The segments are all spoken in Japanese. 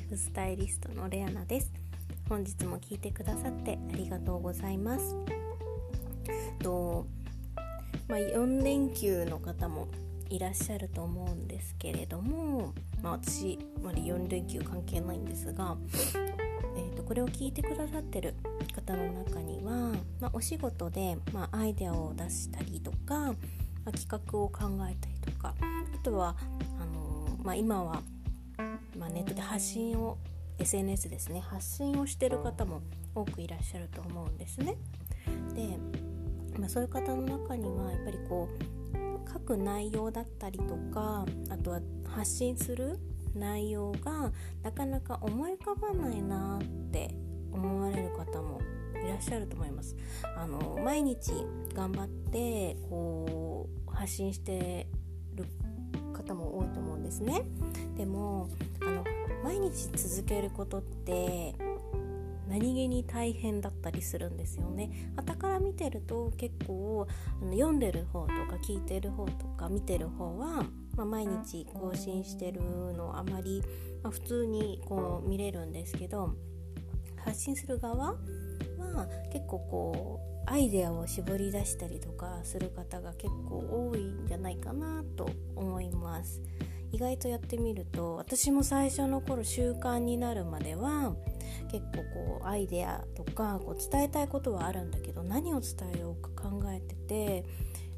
ライフスタイリストのレアナです。本日も聞いてくださってありがとうございます。とまあ、4連休の方もいらっしゃると思うんですけれども、まあ、私、まり4連休関係ないんですが、えーと、これを聞いてくださってる方の中には、まあ、お仕事で、まあ、アイデアを出したりとか、まあ、企画を考えたりとかあとはあのー、ま今は、まネットで発信を SNS ですね発信をしてる方も多くいらっしゃると思うんですね。で、まそういう方の中にはやっぱりこう書く内容だったりとかあとは発信する内容がなかなか思い浮かばないなって思われる方もいらっしゃると思います。あの毎日頑張ってこう発信してる方も多いとですね。でもあの毎日続けることって何気に大変だったりするんですよね。傍から見てると結構あの読んでる方とか聞いてる方とか見てる方は、まあ、毎日更新してるのあまり、まあ、普通にこう見れるんですけど発信する側は結構こうアイデアを絞り出したりとかする方が結構多いんじゃないかなと思います。意外とやってみると私も最初の頃習慣になるまでは結構こうアイデアとかこう伝えたいことはあるんだけど何を伝えようか考えてて、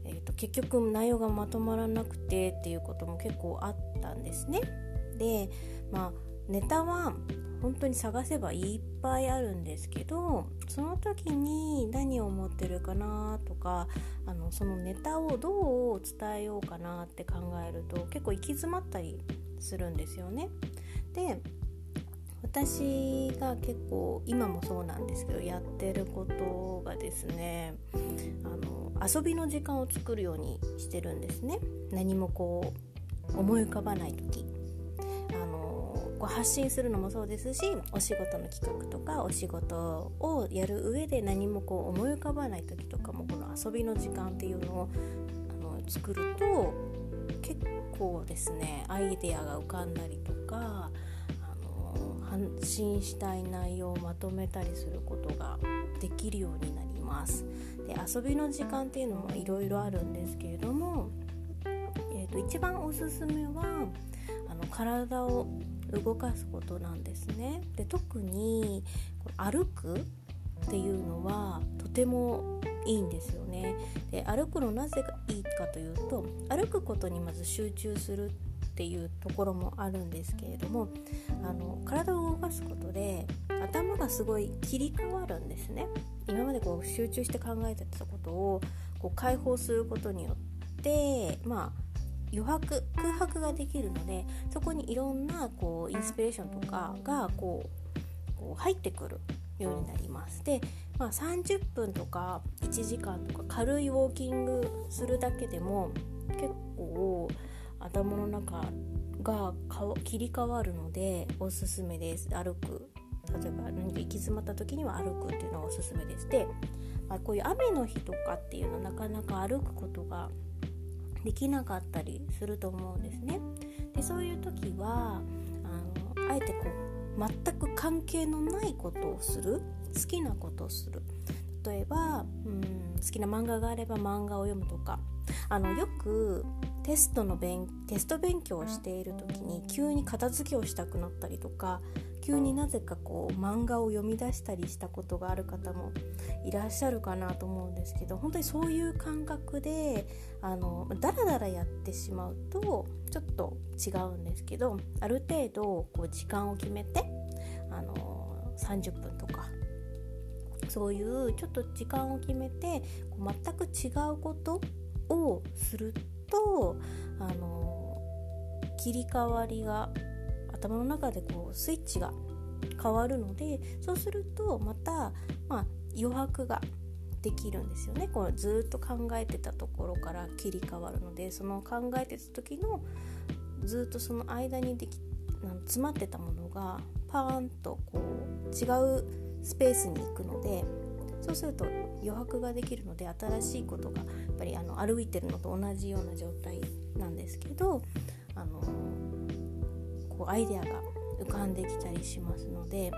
えーと、結局内容がまとまらなくてっていうことも結構あったんですね。でまあネタは本当に探せばいっぱいあるんですけどその時に何を思ってるかなとかあのそのネタをどう伝えようかなって考えると結構行き詰まったりするんですよね。で私が結構今もそうなんですけどやってることがですねあの遊びの時間を作るようにしてるんですね何もこう思い浮かばない時こう発信するのもそうですしお仕事の企画とかお仕事をやる上で何もこう思い浮かばない時とかもこの遊びの時間っていうのをあの作ると結構ですねアイデアが浮かんだりとか発信したい内容をまとめたりすることができるようになります。で遊びの時間っていうのもいろいろあるんですけれども、えーと、一番おすすめはあの体を動かすことなんですね。で特に歩くっていうのはとてもいいんですよね。で歩くのなぜがいいかというと歩くことにまず集中するっていうところもあるんですけれどもあの体を動かすことで頭がすごい切り替わるんですね。今までこう集中して考えてたことをこう解放することによってまあ余白空白ができるのでそこにいろんなこうインスピレーションとかがこうこう入ってくるようになります。で、まあ、30分とか1時間とか軽いウォーキングするだけでも結構頭の中が切り替わるのでおすすめです。歩く。例えば何か行き詰まった時には歩くっていうのがおすすめです。で、まあ、こういう雨の日とかっていうのはなかなか歩くことができなかったりすると思うんですね。でそういう時はあのあえてこう全く関係のないことをする好きなことをする。例えばうん好きな漫画があれば漫画を読むとか。あのよくテストの勉テスト勉強をしている時に急に片付けをしたくなったりとか急になぜかこう漫画を読み出したりしたことがある方もいらっしゃるかなと思うんですけど本当にそういう感覚であのダラダラやってしまうとちょっと違うんですけどある程度こう時間を決めてあの30分とかそういうちょっと時間を決めて全く違うことをするとあの切り替わりが頭の中でこうスイッチが変わるのでそうするとまた、まあ、余白ができるんですよね。こうずっと考えてたところから切り替わるのでその考えてた時のずっとその間にでき詰まってたものがパーンとこう違うスペースに行くのでそうすると余白ができるので新しいことがやっぱりあの歩いてるのと同じような状態なんですけどあのこうアイデアが浮かんできたりしますので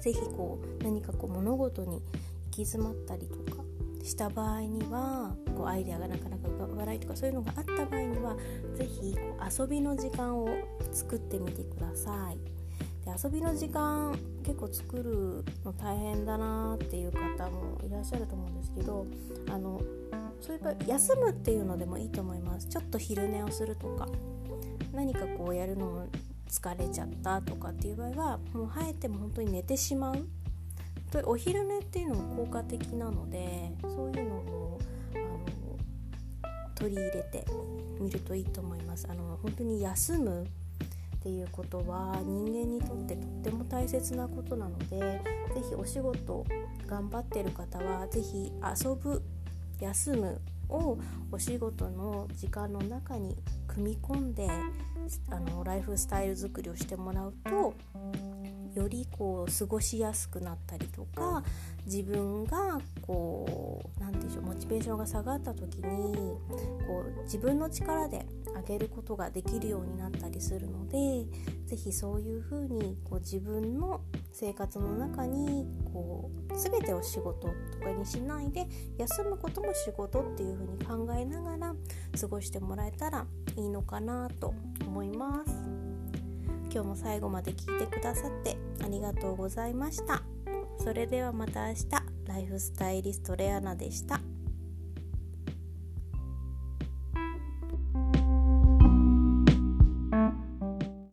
是非こう何かこう物事に行き詰まったりとかした場合にはこうアイデアがなかなか浮かばないとかそういうのがあった場合には是非遊びの時間を作ってみてください。で遊びの時間結構作るの大変だなっていう方もいらっしゃると思うんですけどあのそういえば休むっていうのでもいいと思います。ちょっと昼寝をするとか何かこうやるのも疲れちゃったとかっていう場合はもう生えても本当に寝てしまうお昼寝っていうのも効果的なのでそういうのをあの取り入れてみるといいと思います。あの本当に休むっていうことは人間にとってとっても大切なことなので是非お仕事頑張ってる方は是非遊ぶ休むをお仕事の時間の中に組み込んであのライフスタイル作りをしてもらうとよりこう過ごしやすくなったりとか自分がこうしょうモチベーションが下がった時にこう自分の力で上げることができるようになったりするので是非そういうふうにこう自分の生活の中にこう全てを仕事とかにしないで休むことも仕事っていうふうに考えながら過ごしてもらえたらいいのかなと思います。今日も最後まで聞いてくださってありがとうございました。それではまた明日ライフスタイリストレアナでした。